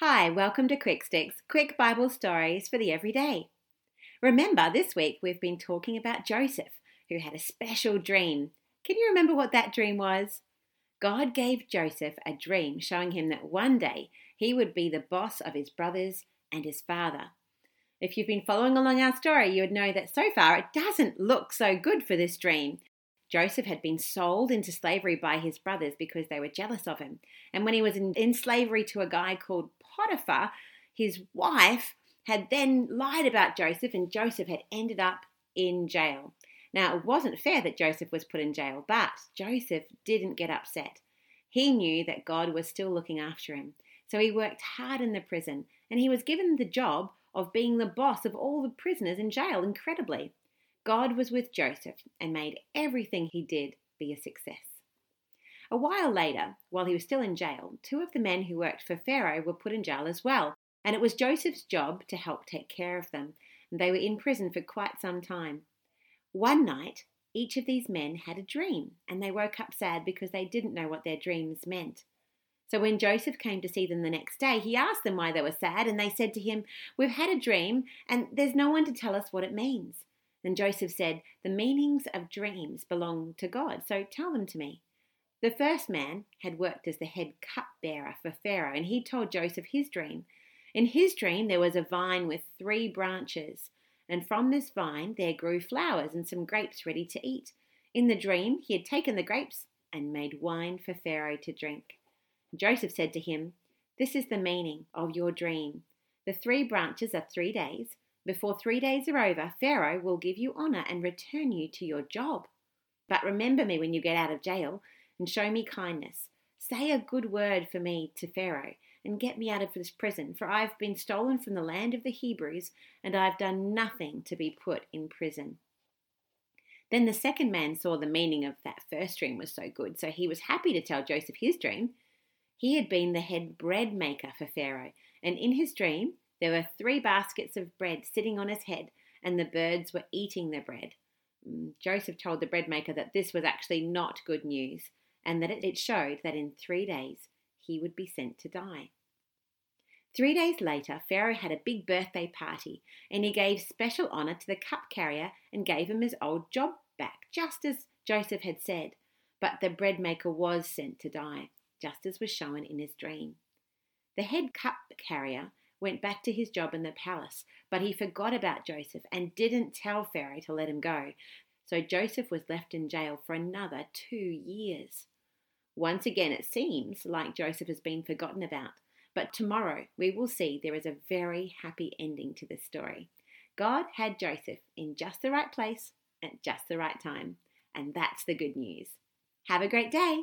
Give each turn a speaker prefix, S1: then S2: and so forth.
S1: Hi, welcome to Quick Sticks, quick Bible stories for the everyday. Remember, this week we've been talking about Joseph, who had a special dream. Can you remember what that dream was? God gave Joseph a dream showing him that one day he would be the boss of his brothers and his father. If you've been following along our story, you would know that so far it doesn't look so good for this dream. Joseph had been sold into slavery by his brothers because they were jealous of him. And when he was in, in, slavery to a guy called Potiphar, his wife had then lied about Joseph, and Joseph had ended up in jail. Now, it wasn't fair that Joseph was put in jail, but Joseph didn't get upset. He knew that God was still looking after him. So he worked hard in the prison, and he was given the job of being the boss of all the prisoners in jail, incredibly. God was with Joseph and made everything he did be a success. A while later, while he was still in jail, two of the men who worked for Pharaoh were put in jail as well, and it was Joseph's job to help take care of them. And they were in prison for quite some time. One night, each of these men had a dream, and they woke up sad because they didn't know what their dreams meant. So when Joseph came to see them the next day, he asked them why they were sad, and they said to him, We've had a dream, and there's no one to tell us what it means. Then Joseph said, The meanings of dreams belong to God, so tell them to me. The first man had worked as the head cupbearer for Pharaoh, and he told Joseph his dream. In his dream, there was a vine with three branches, and from this vine there grew flowers and some grapes ready to eat. In the dream, he had taken the grapes and made wine for Pharaoh to drink. Joseph said to him, This is the meaning of your dream. The three branches are three days, before three days are over, Pharaoh will give you honour and return you to your job. But remember me when you get out of jail and show me kindness. Say a good word for me to Pharaoh and get me out of this prison, for I have been stolen from the land of the Hebrews and I have done nothing to be put in prison. Then the second man saw the meaning of that first dream was so good, so he was happy to tell Joseph his dream. He had been the head bread maker for Pharaoh, and in his dream, there were three baskets of bread sitting on his head, and the birds were eating the bread. Mm, Joseph told the bread maker that this was actually not good news, and that it showed that in three days he would be sent to die. Three days later, Pharaoh had a big birthday party, and he gave special honour to the cup carrier and gave him his old job back, just as Joseph had said. But the bread maker was sent to die, just as was shown in his dream. The head cup carrier went back to his job in the palace, but he forgot about Joseph and didn't tell Pharaoh to let him go. So Joseph was left in jail for another two years. Once again, it seems like Joseph has been forgotten about, but tomorrow we will see there is a very happy ending to this story. God had Joseph in just the right place at just the right time, and that's the good news. Have a great day.